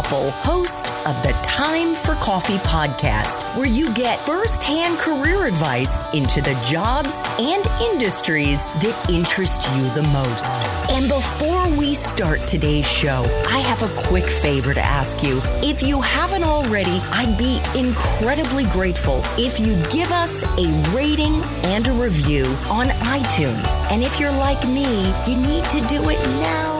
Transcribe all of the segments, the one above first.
Koppel, host of the Time for Coffee podcast, where you get firsthand career advice into the jobs and industries that interest you the most. And before we start today's show, I have a quick favor to ask you. If you haven't already, I'd be incredibly grateful if you'd give us a rating and a review on iTunes. And if you're like me, you need to do it now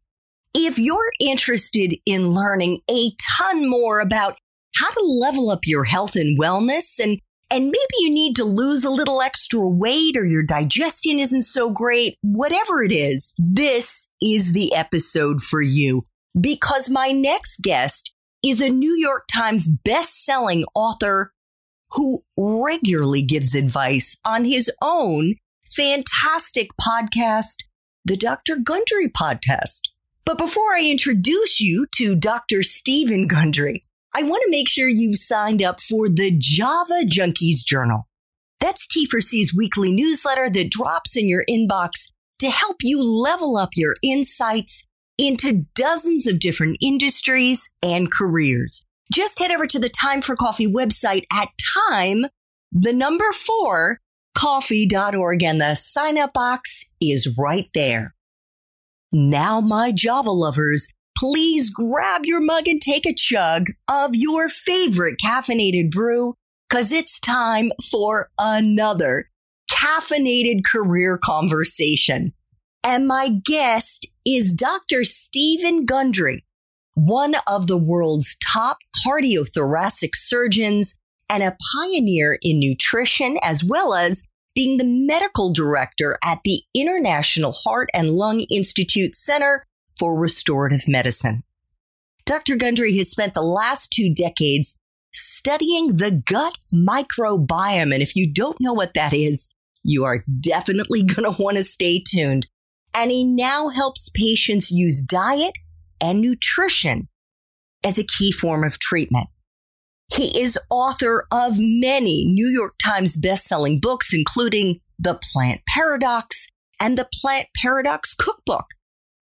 If you're interested in learning a ton more about how to level up your health and wellness and and maybe you need to lose a little extra weight or your digestion isn't so great, whatever it is, this is the episode for you because my next guest is a New York Times best-selling author who regularly gives advice on his own fantastic podcast, the Dr. Gundry podcast. But before I introduce you to Dr. Stephen Gundry, I want to make sure you've signed up for the Java Junkies Journal. That's T4C's weekly newsletter that drops in your inbox to help you level up your insights into dozens of different industries and careers. Just head over to the Time for Coffee website at time, the number four, coffee.org, and the sign up box is right there. Now, my Java lovers, please grab your mug and take a chug of your favorite caffeinated brew because it's time for another caffeinated career conversation. And my guest is Dr. Stephen Gundry, one of the world's top cardiothoracic surgeons and a pioneer in nutrition, as well as being the medical director at the International Heart and Lung Institute Center for Restorative Medicine. Dr. Gundry has spent the last two decades studying the gut microbiome. And if you don't know what that is, you are definitely going to want to stay tuned. And he now helps patients use diet and nutrition as a key form of treatment. He is author of many New York Times bestselling books, including The Plant Paradox and The Plant Paradox Cookbook,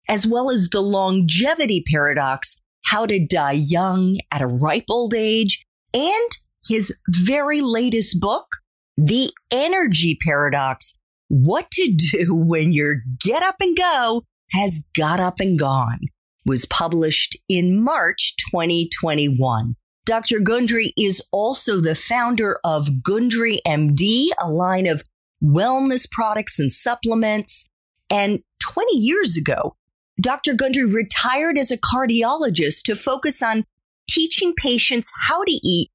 as well as The Longevity Paradox, How to Die Young at a Ripe Old Age, and his very latest book, The Energy Paradox, What to Do When Your Get Up and Go has Got Up and Gone, was published in March 2021. Dr. Gundry is also the founder of Gundry MD, a line of wellness products and supplements. And 20 years ago, Dr. Gundry retired as a cardiologist to focus on teaching patients how to eat,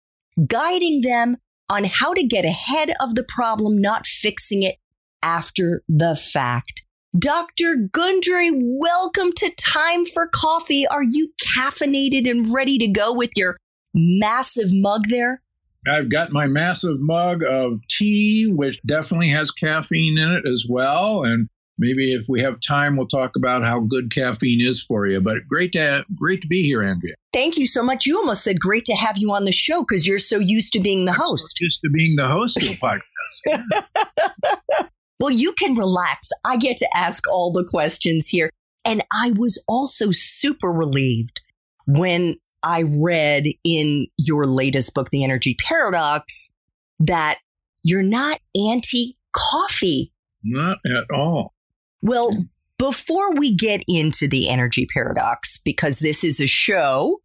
guiding them on how to get ahead of the problem, not fixing it after the fact. Dr. Gundry, welcome to Time for Coffee. Are you caffeinated and ready to go with your massive mug there? I've got my massive mug of tea, which definitely has caffeine in it as well. And maybe if we have time, we'll talk about how good caffeine is for you. But great to great to be here, Andrea. Thank you so much. You almost said great to have you on the show because you're so used to being the I'm host. So used to being the host of the podcast. well, you can relax. I get to ask all the questions here. And I was also super relieved when I read in your latest book, The Energy Paradox, that you're not anti coffee. Not at all. Well, before we get into the energy paradox, because this is a show,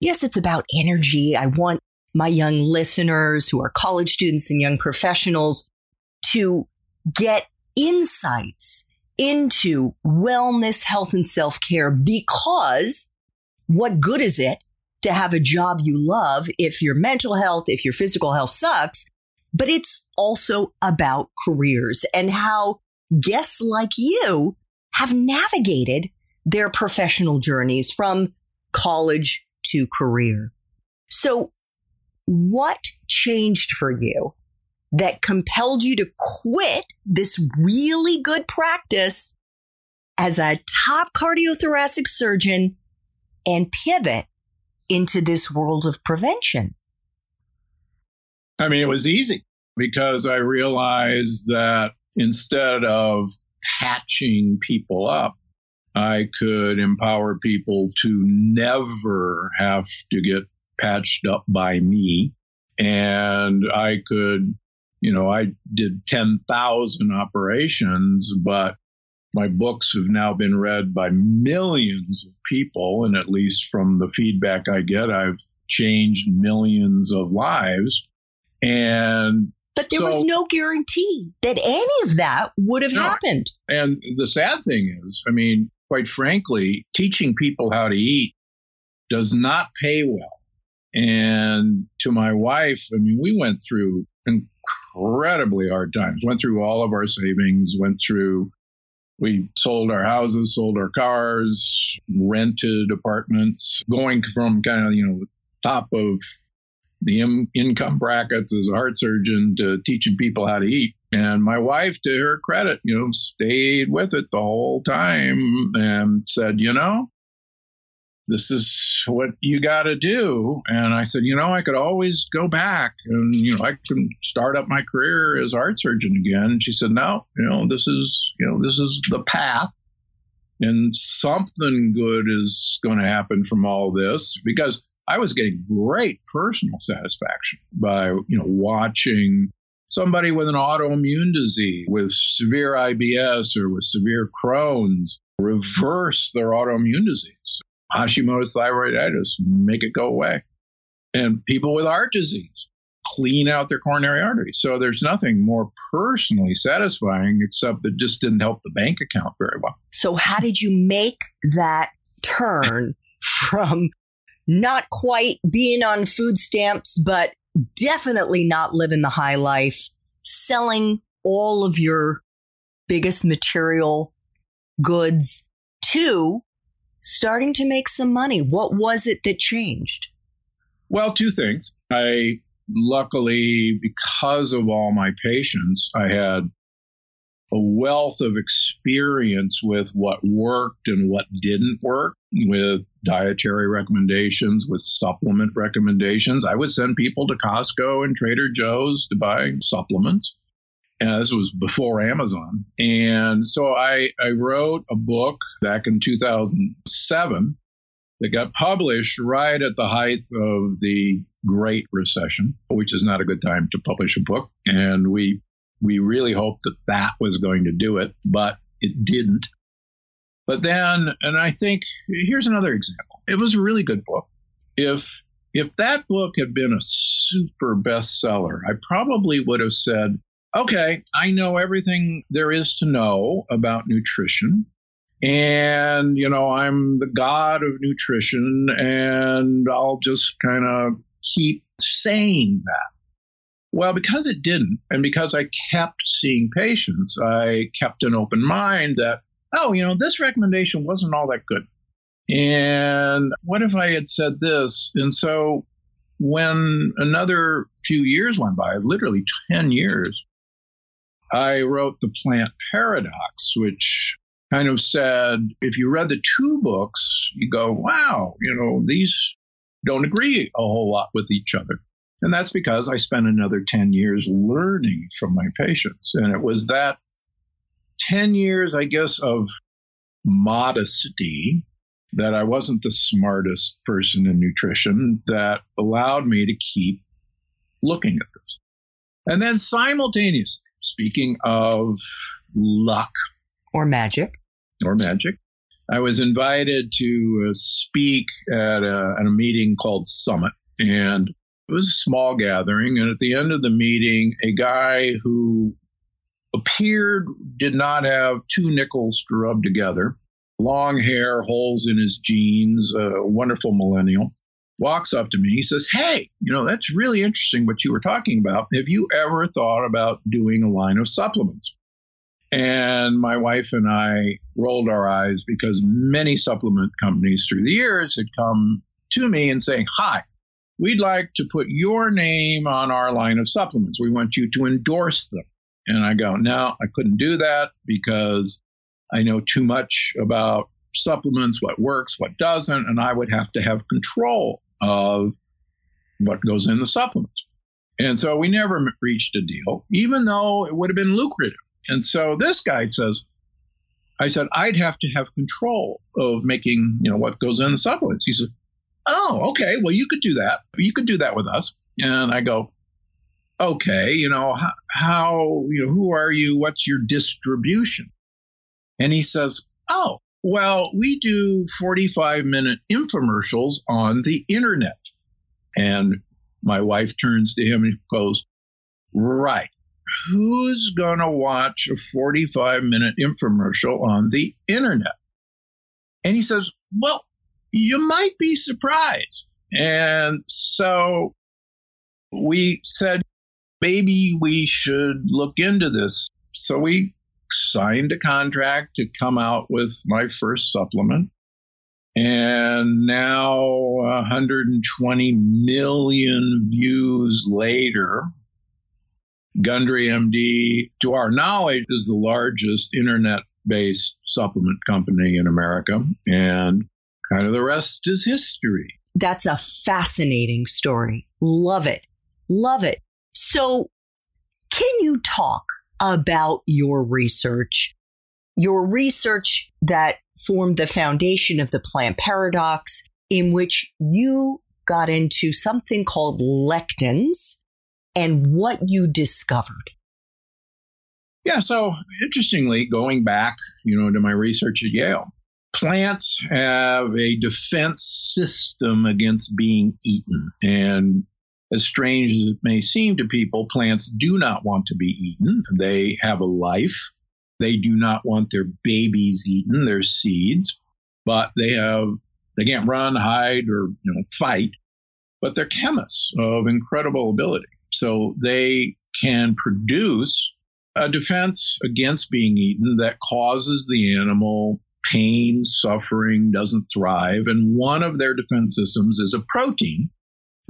yes, it's about energy. I want my young listeners who are college students and young professionals to get insights into wellness, health, and self care because what good is it to have a job you love if your mental health, if your physical health sucks? But it's also about careers and how guests like you have navigated their professional journeys from college to career. So what changed for you that compelled you to quit this really good practice as a top cardiothoracic surgeon and pivot into this world of prevention? I mean, it was easy because I realized that instead of patching people up, I could empower people to never have to get patched up by me. And I could, you know, I did 10,000 operations, but my books have now been read by millions of people. And at least from the feedback I get, I've changed millions of lives. And but there so, was no guarantee that any of that would have no, happened. And the sad thing is, I mean, quite frankly, teaching people how to eat does not pay well. And to my wife, I mean, we went through incredibly hard times, went through all of our savings, went through, we sold our houses, sold our cars, rented apartments, going from kind of, you know, top of the in- income brackets as a heart surgeon to teaching people how to eat. And my wife, to her credit, you know, stayed with it the whole time and said, you know, this is what you got to do. And I said, you know, I could always go back and, you know, I can start up my career as art surgeon again. And she said, no, you know, this is, you know, this is the path and something good is going to happen from all this because I was getting great personal satisfaction by, you know, watching somebody with an autoimmune disease, with severe IBS or with severe Crohn's, reverse their autoimmune disease. Hashimoto's thyroiditis, make it go away. And people with heart disease, clean out their coronary arteries. So there's nothing more personally satisfying except that just didn't help the bank account very well. So how did you make that turn from not quite being on food stamps, but definitely not living the high life, selling all of your biggest material goods to starting to make some money. What was it that changed? Well, two things. I luckily, because of all my patients, I had a wealth of experience with what worked and what didn't work, with dietary recommendations, with supplement recommendations. I would send people to Costco and Trader Joe's to buy supplements. This was before Amazon. And so I, I wrote a book back in 2007 that got published right at the height of the Great Recession, which is not a good time to publish a book. And we we really hoped that that was going to do it, but it didn't. But then, and I think here's another example. It was a really good book. If if that book had been a super bestseller, I probably would have said, okay, I know everything there is to know about nutrition. And, you know, I'm the god of nutrition and I'll just kind of keep saying that. Well, because it didn't, and because I kept seeing patients, I kept an open mind that, oh, you know, this recommendation wasn't all that good. And what if I had said this? And so when another few years went by, literally 10 years, I wrote The Plant Paradox, which kind of said if you read the two books, you go, wow, you know, these don't agree a whole lot with each other. And that's because I spent another 10 years learning from my patients. And it was that 10 years, I guess, of modesty that I wasn't the smartest person in nutrition that allowed me to keep looking at this. And then simultaneously, speaking of luck or magic, or magic, I was invited to uh, speak at a, at a meeting called Summit. And it was a small gathering, and at the end of the meeting, a guy who appeared did not have two nickels to rub together, long hair, holes in his jeans, a wonderful millennial, walks up to me. He says, Hey, you know, that's really interesting what you were talking about. Have you ever thought about doing a line of supplements? And my wife and I rolled our eyes because many supplement companies through the years had come to me and saying, Hi, we'd like to put your name on our line of supplements. We want you to endorse them. And I go, no, I couldn't do that because I know too much about supplements, what works, what doesn't, and I would have to have control of what goes in the supplements. And so we never reached a deal, even though it would have been lucrative. And so this guy says, I said, I'd have to have control of making, you know, what goes in the supplements. He said, Oh, okay. Well, you could do that. You could do that with us. And I go, okay, you know, how, how, you know, who are you? What's your distribution? And he says, oh, well, we do 45 minute infomercials on the internet. And my wife turns to him and goes, right. Who's going to watch a 45 minute infomercial on the internet? And he says, well, you might be surprised. And so we said, maybe we should look into this. So we signed a contract to come out with my first supplement. And now 120 million views later, Gundry MD, to our knowledge, is the largest internet based supplement company in America. And kind of the rest is history. That's a fascinating story. Love it. Love it. So, can you talk about your research? Your research that formed the foundation of the plant paradox, in which you got into something called lectins and what you discovered. Yeah, so interestingly, going back, you know, to my research at Yale, plants have a defense system against being eaten. And as strange as it may seem to people, plants do not want to be eaten. They have a life. They do not want their babies eaten, their seeds, but they have they can't run, hide, or you know fight. But they're chemists of incredible ability, so they can produce a defense against being eaten that causes the animal pain, suffering, doesn't thrive. And one of their defense systems is a protein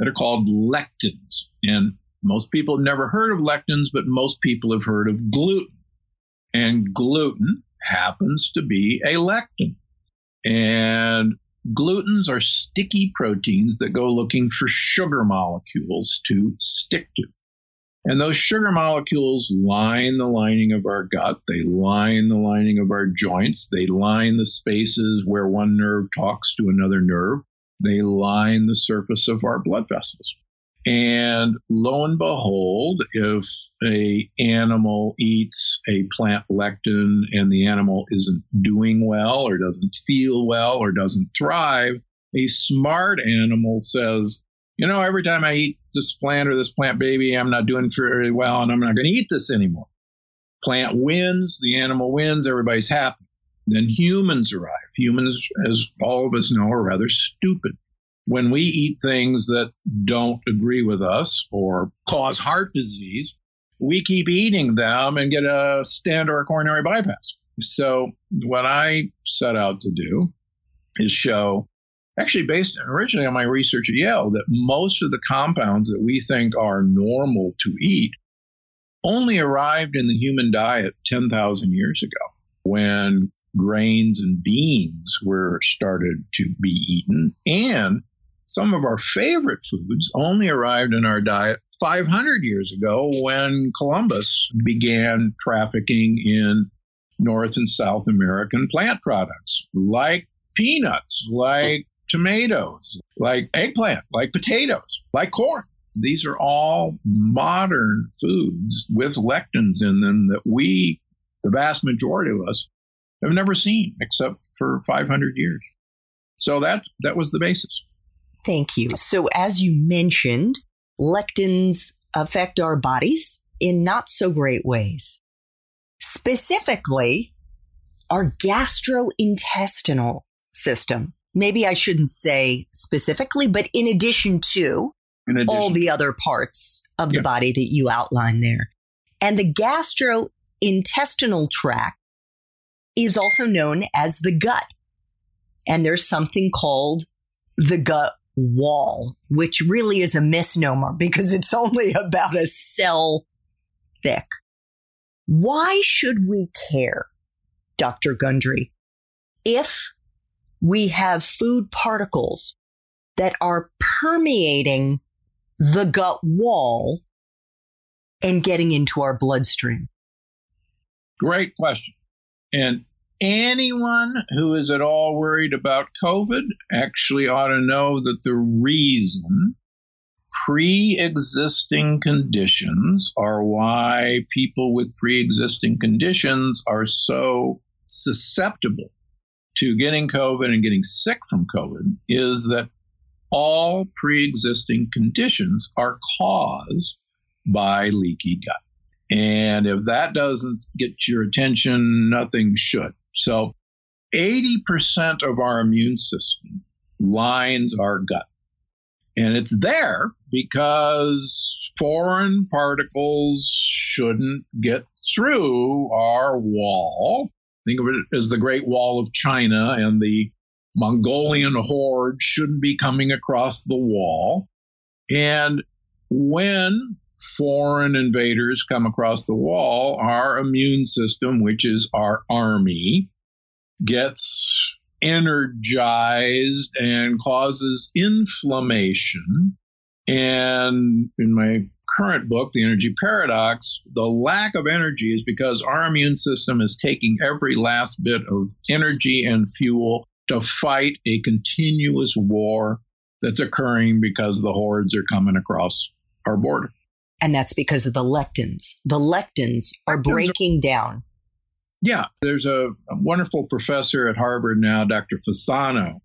that are called lectins. And most people have never heard of lectins, but most people have heard of gluten. And gluten happens to be a lectin. And glutens are sticky proteins that go looking for sugar molecules to stick to. And those sugar molecules line the lining of our gut. They line the lining of our joints. They line the spaces where one nerve talks to another nerve. They line the surface of our blood vessels. And lo and behold, if a animal eats a plant lectin and the animal isn't doing well or doesn't feel well or doesn't thrive, a smart animal says, you know, every time I eat this plant or this plant baby, I'm not doing very well and I'm not going to eat this anymore. Plant wins, the animal wins, everybody's happy. Then humans arrive. Humans, as all of us know, are rather stupid. When we eat things that don't agree with us or cause heart disease, we keep eating them and get a stent or a coronary bypass. So, what I set out to do is show actually based originally on my research at Yale that most of the compounds that we think are normal to eat only arrived in the human diet 10,000 years ago when grains and beans were started to be eaten and some of our favorite foods only arrived in our diet 500 years ago when Columbus began trafficking in North and South American plant products like peanuts, like tomatoes, like eggplant, like potatoes, like corn. These are all modern foods with lectins in them that we, the vast majority of us, have never seen except for 500 years. So that that was the basis. Thank you. So as you mentioned, lectins affect our bodies in not so great ways. Specifically, our gastrointestinal system maybe I shouldn't say specifically, but in addition to addition. all the other parts of the body that you outline there. And the gastrointestinal tract is also known as the gut. And there's something called the gut wall, which really is a misnomer because it's only about a cell thick. Why should we care, Dr. Gundry, if we have food particles that are permeating the gut wall and getting into our bloodstream? Great question. And anyone who is at all worried about COVID actually ought to know that the reason pre existing conditions are why people with pre existing conditions are so susceptible to getting COVID and getting sick from COVID is that all pre existing conditions are caused by leaky gut. And if that doesn't get your attention, nothing should. So 80% of our immune system lines our gut. And it's there because foreign particles shouldn't get through our wall. Think of it as the Great Wall of China, and the Mongolian horde shouldn't be coming across the wall. And when foreign invaders come across the wall, our immune system, which is our army, gets energized and causes inflammation. And in my current book, The Energy Paradox, the lack of energy is because our immune system is taking every last bit of energy and fuel to fight a continuous war that's occurring because the hordes are coming across our border. And that's because of the lectins. The lectins are breaking down. Yeah, there's a, a wonderful professor at Harvard now, Dr. Fasano,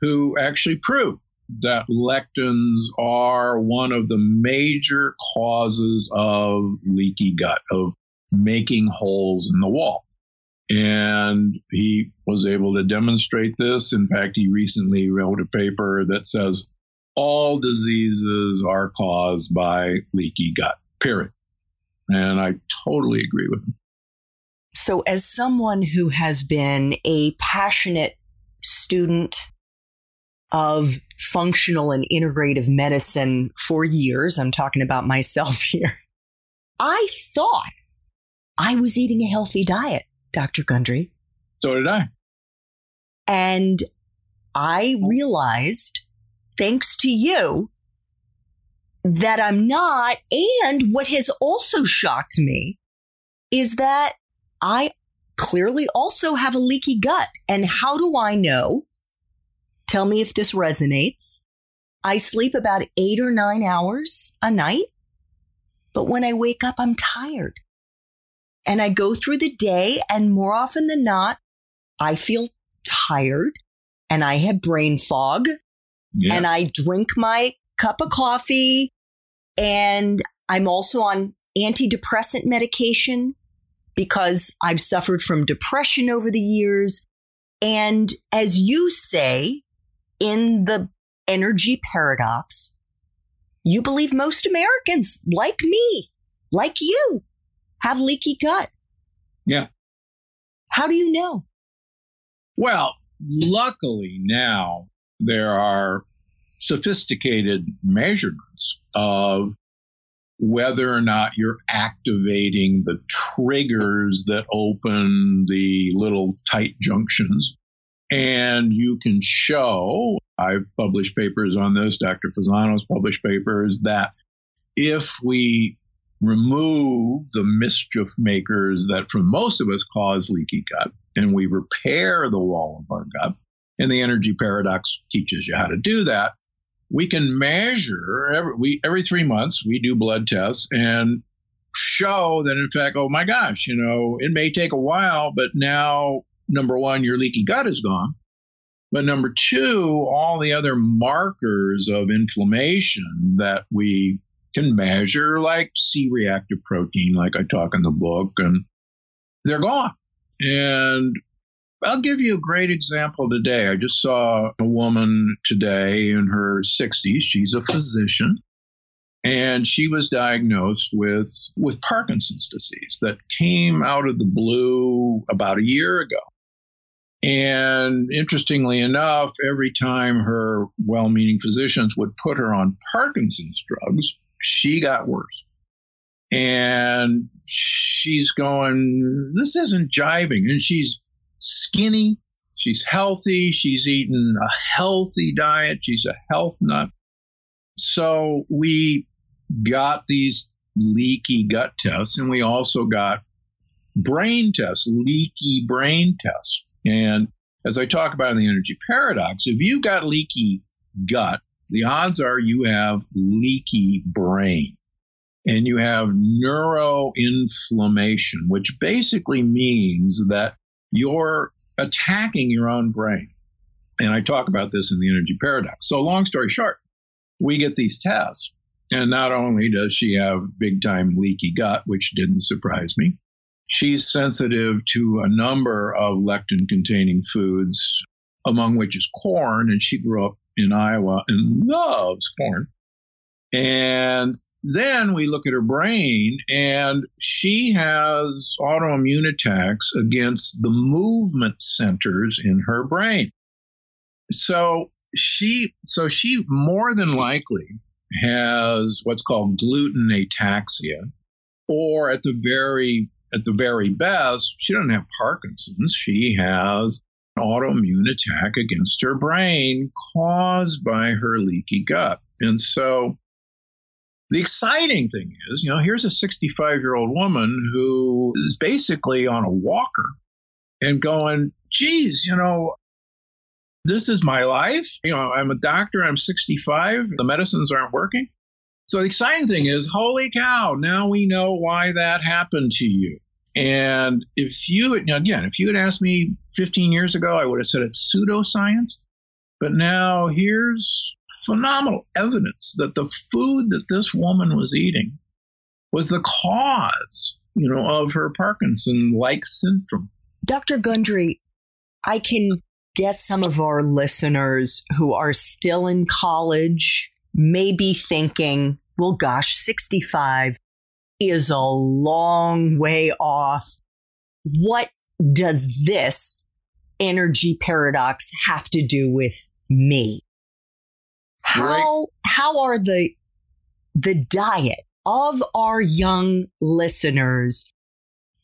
who actually proved that lectins are one of the major causes of leaky gut, of making holes in the wall. And he was able to demonstrate this. In fact, he recently wrote a paper that says all diseases are caused by leaky gut, period. And I totally agree with him. So, as someone who has been a passionate student of functional and integrative medicine for years, I'm talking about myself here, I thought I was eating a healthy diet, Dr. Gundry. So did I. And I realized thanks to you, that I'm not. And what has also shocked me is that I clearly also have a leaky gut. And how do I know? Tell me if this resonates. I sleep about eight or nine hours a night, but when I wake up, I'm tired. And I go through the day, and more often than not, I feel tired and I have brain fog yeah. and I drink my cup of coffee and I'm also on antidepressant medication because I've suffered from depression over the years. And as you say in the energy paradox, you believe most Americans, like me, like you, have leaky gut. Yeah. How do you know? Well, luckily now there are sophisticated measurements of whether or not you're activating the triggers that open the little tight junctions. And you can show, I've published papers on this, Dr. Fasano's published papers, that if we remove the mischief makers that for most of us cause leaky gut and we repair the wall of our gut, and the energy paradox teaches you how to do that. We can measure every, we, every three months, we do blood tests and show that, in fact, oh my gosh, you know, it may take a while, but now, number one, your leaky gut is gone. But number two, all the other markers of inflammation that we can measure, like C reactive protein, like I talk in the book, and they're gone. And I'll give you a great example today. I just saw a woman today in her 60s. She's a physician and she was diagnosed with with Parkinson's disease that came out of the blue about a year ago. And interestingly enough, every time her well meaning physicians would put her on Parkinson's drugs, she got worse. And she's going, This isn't jiving. And she's skinny, she's healthy, she's eaten a healthy diet, she's a health nut. So we got these leaky gut tests, and we also got brain tests, leaky brain tests. And as I talk about in the energy paradox, if you got leaky gut, the odds are you have leaky brain and you have neuroinflammation, which basically means that you're attacking your own brain. And I talk about this in the energy paradox. So, long story short, we get these tests. And not only does she have big time leaky gut, which didn't surprise me, she's sensitive to a number of lectin containing foods, among which is corn. And she grew up in Iowa and loves corn. And then we look at her brain, and she has autoimmune attacks against the movement centers in her brain. So she, so she more than likely has what's called gluten ataxia, or at the very at the very best, she doesn't have Parkinson's. She has an autoimmune attack against her brain caused by her leaky gut. And so the exciting thing is, you know, here's a 65 year old woman who is basically on a walker and going, geez, you know, this is my life. You know, I'm a doctor, I'm 65, the medicines aren't working. So the exciting thing is, holy cow, now we know why that happened to you. And if you, again, if you had asked me 15 years ago, I would have said it's pseudoscience. But now here's phenomenal evidence that the food that this woman was eating was the cause, you know, of her Parkinson-like syndrome. Dr. Gundry, I can guess some of our listeners who are still in college may be thinking, well, gosh, 65 is a long way off. What does this energy paradox have to do with me? How right. how are the the diet of our young listeners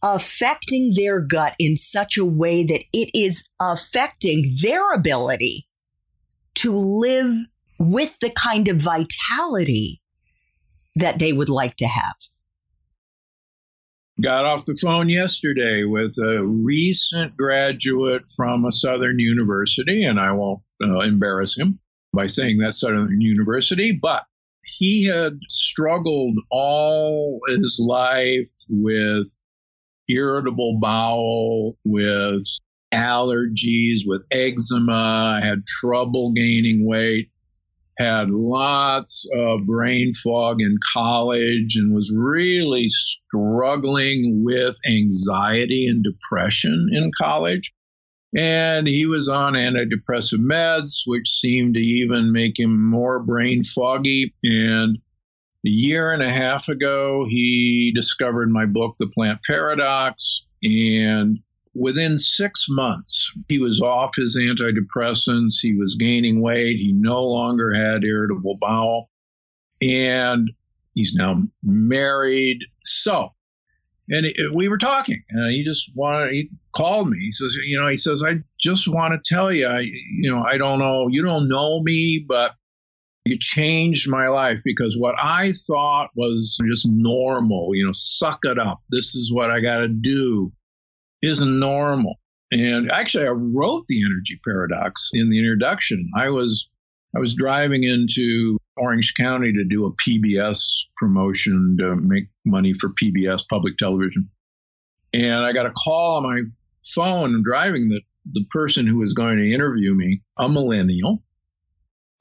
affecting their gut in such a way that it is affecting their ability to live with the kind of vitality that they would like to have. Got off the phone yesterday with a recent graduate from a Southern university, and I won't uh, embarrass him by saying that Southern University, but he had struggled all his life with irritable bowel, with allergies, with eczema, had trouble gaining weight, had lots of brain fog in college, and was really struggling with anxiety and depression in college. And he was on antidepressive meds, which seemed to even make him more brain foggy. And a year and a half ago, he discovered my book, The Plant Paradox. And within six months, he was off his antidepressants. He was gaining weight. He no longer had irritable bowel. And he's now married. So and we were talking, and he just wanted. He called me. He says, "You know," he says, "I just want to tell you, I, you know, I don't know, you don't know me, but you changed my life because what I thought was just normal, you know, suck it up. This is what I got to do, isn't normal." And actually, I wrote the energy paradox in the introduction. I was I was driving into Orange County to do a PBS promotion to make money for PBS public television. And I got a call on my phone and driving that the person who was going to interview me, a millennial,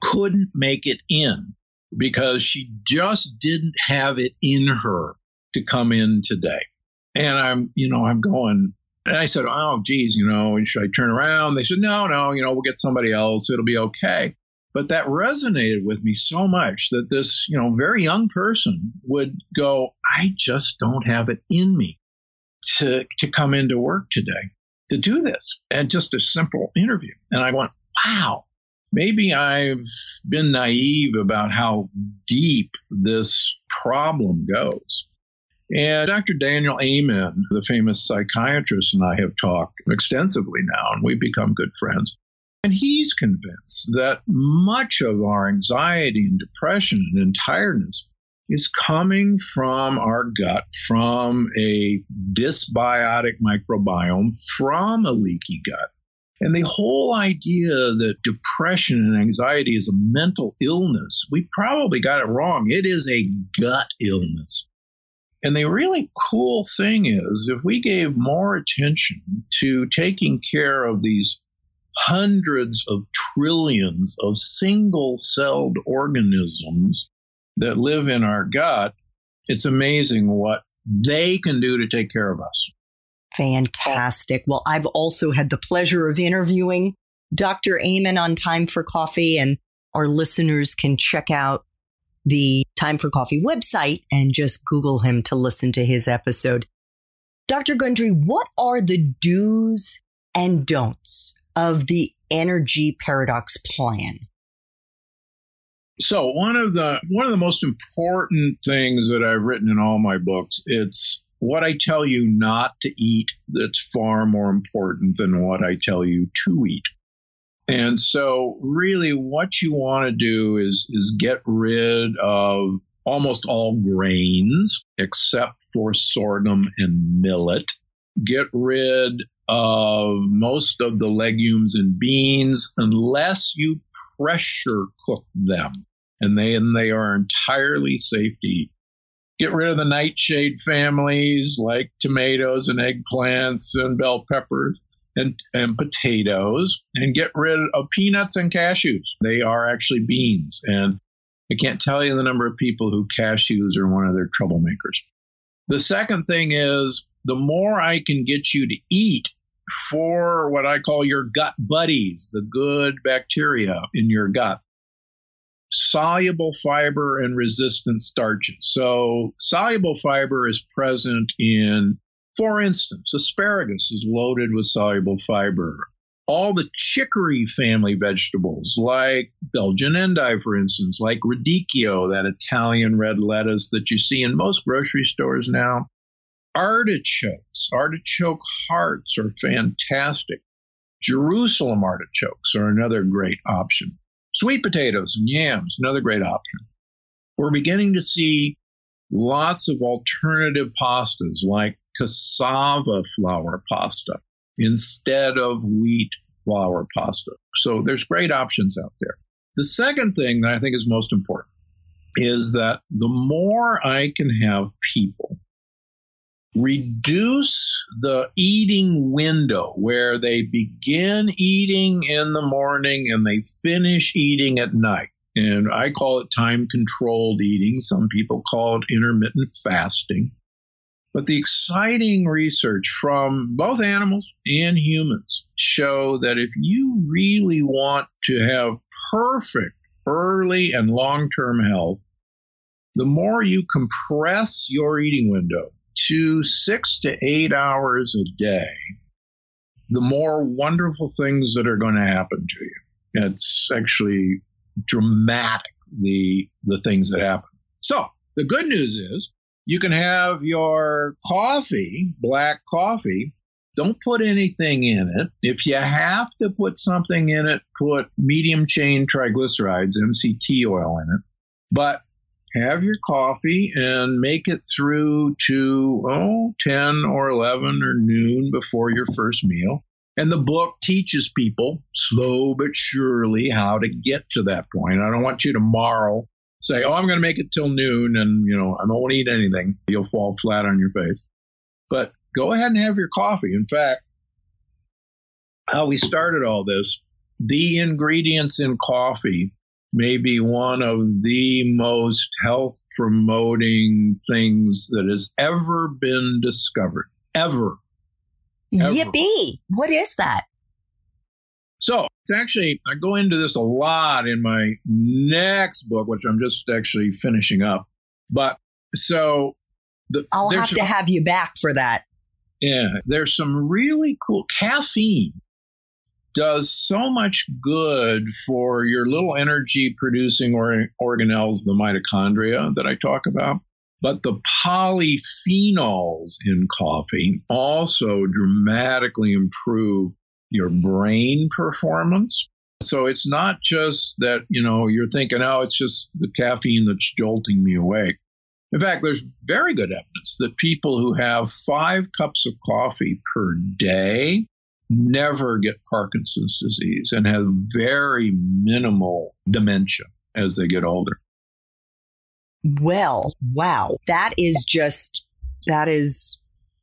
couldn't make it in because she just didn't have it in her to come in today. And I'm, you know, I'm going, and I said, oh, geez, you know, should I turn around? They said, no, no, you know, we'll get somebody else. It'll be okay. But that resonated with me so much that this, you know, very young person would go, I just don't have it in me to, to come into work today. To do this and just a simple interview. And I went, wow, maybe I've been naive about how deep this problem goes. And Dr. Daniel Amen, the famous psychiatrist, and I have talked extensively now, and we've become good friends. And he's convinced that much of our anxiety and depression and tiredness is coming from our gut, from a dysbiotic microbiome, from a leaky gut. And the whole idea that depression and anxiety is a mental illness, we probably got it wrong. It is a gut illness. And the really cool thing is, if we gave more attention to taking care of these hundreds of trillions of single celled organisms that live in our gut, it's amazing what they can do to take care of us. Fantastic. Well, I've also had the pleasure of interviewing Dr. Amen on Time for Coffee, and our listeners can check out the Time for Coffee website and just Google him to listen to his episode. Dr. Gundry, what are the do's and don'ts of the energy paradox plan? So one of the one of the most important things that I've written in all my books, it's what I tell you not to eat that's far more important than what I tell you to eat. And so really what you want to do is is get rid of almost all grains except for sorghum and millet. Get rid of most of the legumes and beans unless you pressure cook them and they and they are entirely safe to. Get rid of the nightshade families like tomatoes and eggplants and bell peppers and, and potatoes and get rid of peanuts and cashews. They are actually beans. And I can't tell you the number of people who cashews are one of their troublemakers. The second thing is the more I can get you to eat for what I call your gut buddies, the good bacteria in your gut, soluble fiber and resistant starches. So, soluble fiber is present in, for instance, asparagus is loaded with soluble fiber. All the chicory family vegetables, like Belgian endive, for instance, like radicchio, that Italian red lettuce that you see in most grocery stores now. Artichokes, artichoke hearts are fantastic. Jerusalem artichokes are another great option. Sweet potatoes and yams, another great option. We're beginning to see lots of alternative pastas like cassava flour pasta instead of wheat flour pasta. So there's great options out there. The second thing that I think is most important is that the more I can have people reduce the eating window where they begin eating in the morning and they finish eating at night. And I call it time controlled eating. Some people call it intermittent fasting. But the exciting research from both animals and humans show that if you really want to have perfect early and long term health, the more you compress your eating window, to six to eight hours a day, the more wonderful things that are going to happen to you. It's actually dramatic, the, the things that happen. So the good news is you can have your coffee, black coffee. Don't put anything in it. If you have to put something in it, put medium chain triglycerides, MCT oil in it. But have your coffee and make it through to, oh, 10 or 11 or noon before your first meal. And the book teaches people slow but surely how to get to that point. I don't want you tomorrow say, oh, I'm going to make it till noon and, you know, I won't eat anything. You'll fall flat on your face. But go ahead and have your coffee. In fact, how we started all this, the ingredients in coffee may be one of the most health promoting things that has ever been discovered. Ever. ever. Yippee! What is that? So it's actually, I go into this a lot in my next book, which I'm just actually finishing up. But so the, I'll have to have you back for that. Yeah, there's some really cool caffeine does so much good for your little energy producing or- organelles, the mitochondria that I talk about. But the polyphenols in coffee also dramatically improve your brain performance. So it's not just that, you know, you're thinking, oh, it's just the caffeine that's jolting me awake. In fact, there's very good evidence that people who have five cups of coffee per day never get Parkinson's disease and have very minimal dementia as they get older. Well, wow. That is just, that is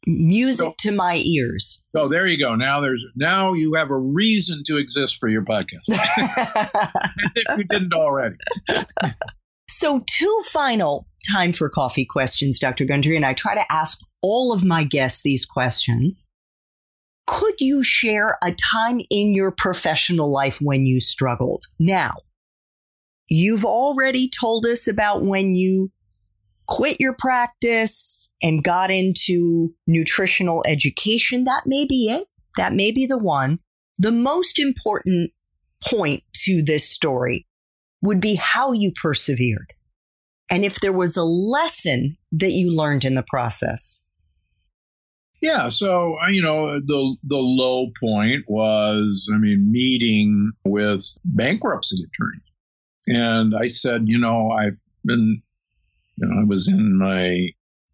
music so, to my ears. So there you go. Now there's, now you have a reason to exist for your podcast. if you didn't already. so, two final time for coffee questions, Dr. Gundry, and I try to ask all of my guests these questions. Could you share a time in your professional life when you struggled? Now, you've already told us about when you quit your practice and got into nutritional education. That may be it. That may be the one. The most important point to this story would be how you persevered. And if there was a lesson that you learned in the process. Yeah, so uh, you know the the low point was, I mean, meeting with bankruptcy attorneys, and I said, you know, I've been, you know, I was in my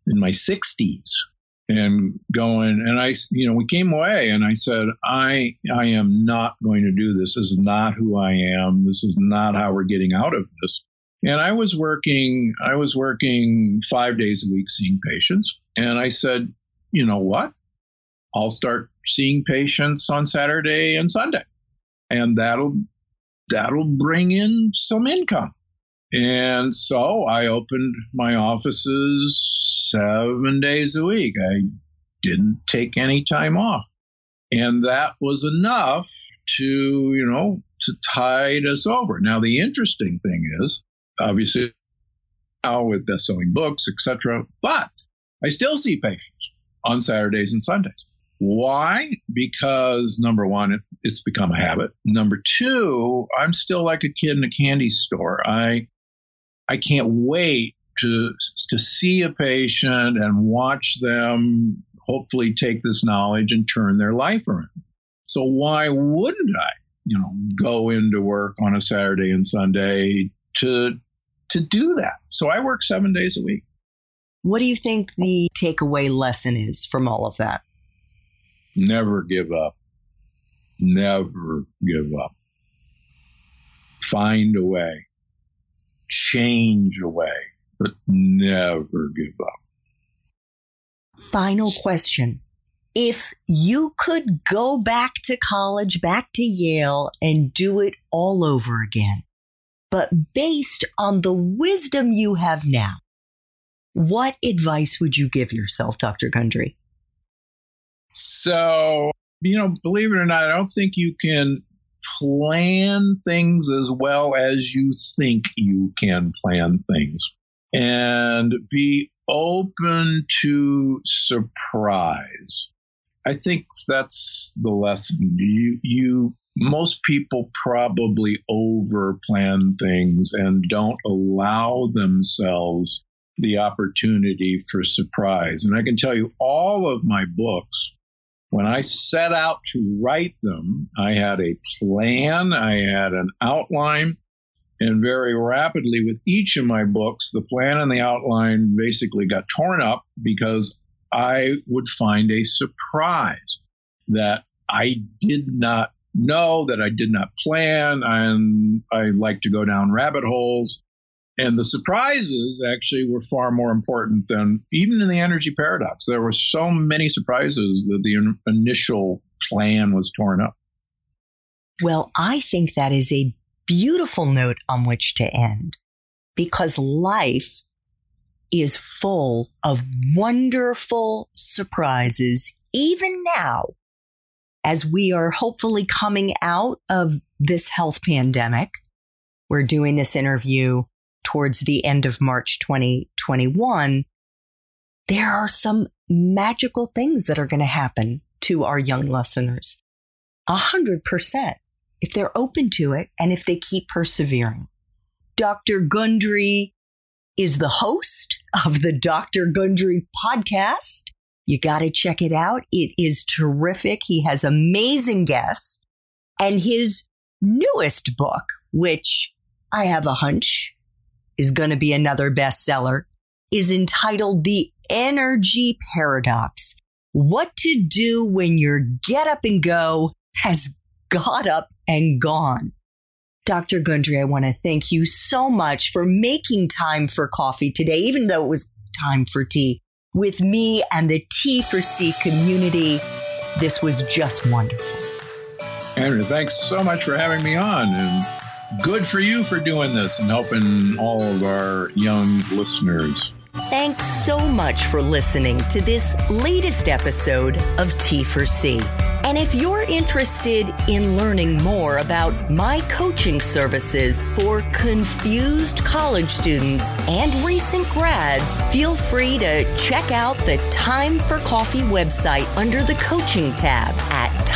in my sixties and going, and I, you know, we came away, and I said, I I am not going to do this. This is not who I am. This is not how we're getting out of this. And I was working, I was working five days a week seeing patients, and I said, you know what? I'll start seeing patients on Saturday and Sunday. And that'll that'll bring in some income. And so I opened my offices seven days a week. I didn't take any time off. And that was enough to, you know, to tide us over. Now, the interesting thing is, obviously, now with best-selling books, etc., but I still see patients on Saturdays and Sundays. Why? Because number one, it's become a habit. Number two, I'm still like a kid in a candy store. I I can't wait to to see a patient and watch them hopefully take this knowledge and turn their life around. So why wouldn't I, you know, go into work on a Saturday and Sunday to to do that? So I work 7 days a week. What do you think the takeaway lesson is from all of that? Never give up. Never give up. Find a way. Change a way, but never give up. Final question. If you could go back to college, back to Yale, and do it all over again, but based on the wisdom you have now, what advice would you give yourself, Dr. Gundry? So, you know, believe it or not, I don't think you can plan things as well as you think you can plan things and be open to surprise. I think that's the lesson. You, you, most people probably over plan things and don't allow themselves the opportunity for surprise. And I can tell you, all of my books, when I set out to write them, I had a plan, I had an outline, and very rapidly with each of my books, the plan and the outline basically got torn up because I would find a surprise that I did not know, that I did not plan, and I like to go down rabbit holes. And the surprises actually were far more important than even in the energy paradox. There were so many surprises that the in- initial plan was torn up. Well, I think that is a beautiful note on which to end because life is full of wonderful surprises, even now, as we are hopefully coming out of this health pandemic. We're doing this interview towards the end of March 2021. there are some magical things that are going to happen to our young listeners. A hundred percent if they're open to it and if they keep persevering. Dr. Gundry is the host of the Dr. Gundry podcast. You got to check it out. It is terrific. He has amazing guests and his newest book, which I have a hunch is going to be another bestseller, is entitled The Energy Paradox. What to do when your get up and go has got up and gone. Dr. Gundry, I want to thank you so much for making time for coffee today, even though it was time for tea. With me and the T4C community, this was just wonderful. Andrew, thanks so much for having me on. And good for you for doing this and helping all of our young listeners. Thanks so much for listening to this latest episode of T4C. And if you're interested in learning more about my coaching services for confused college students and recent grads, feel free to check out the Time for Coffee website under the coaching tab at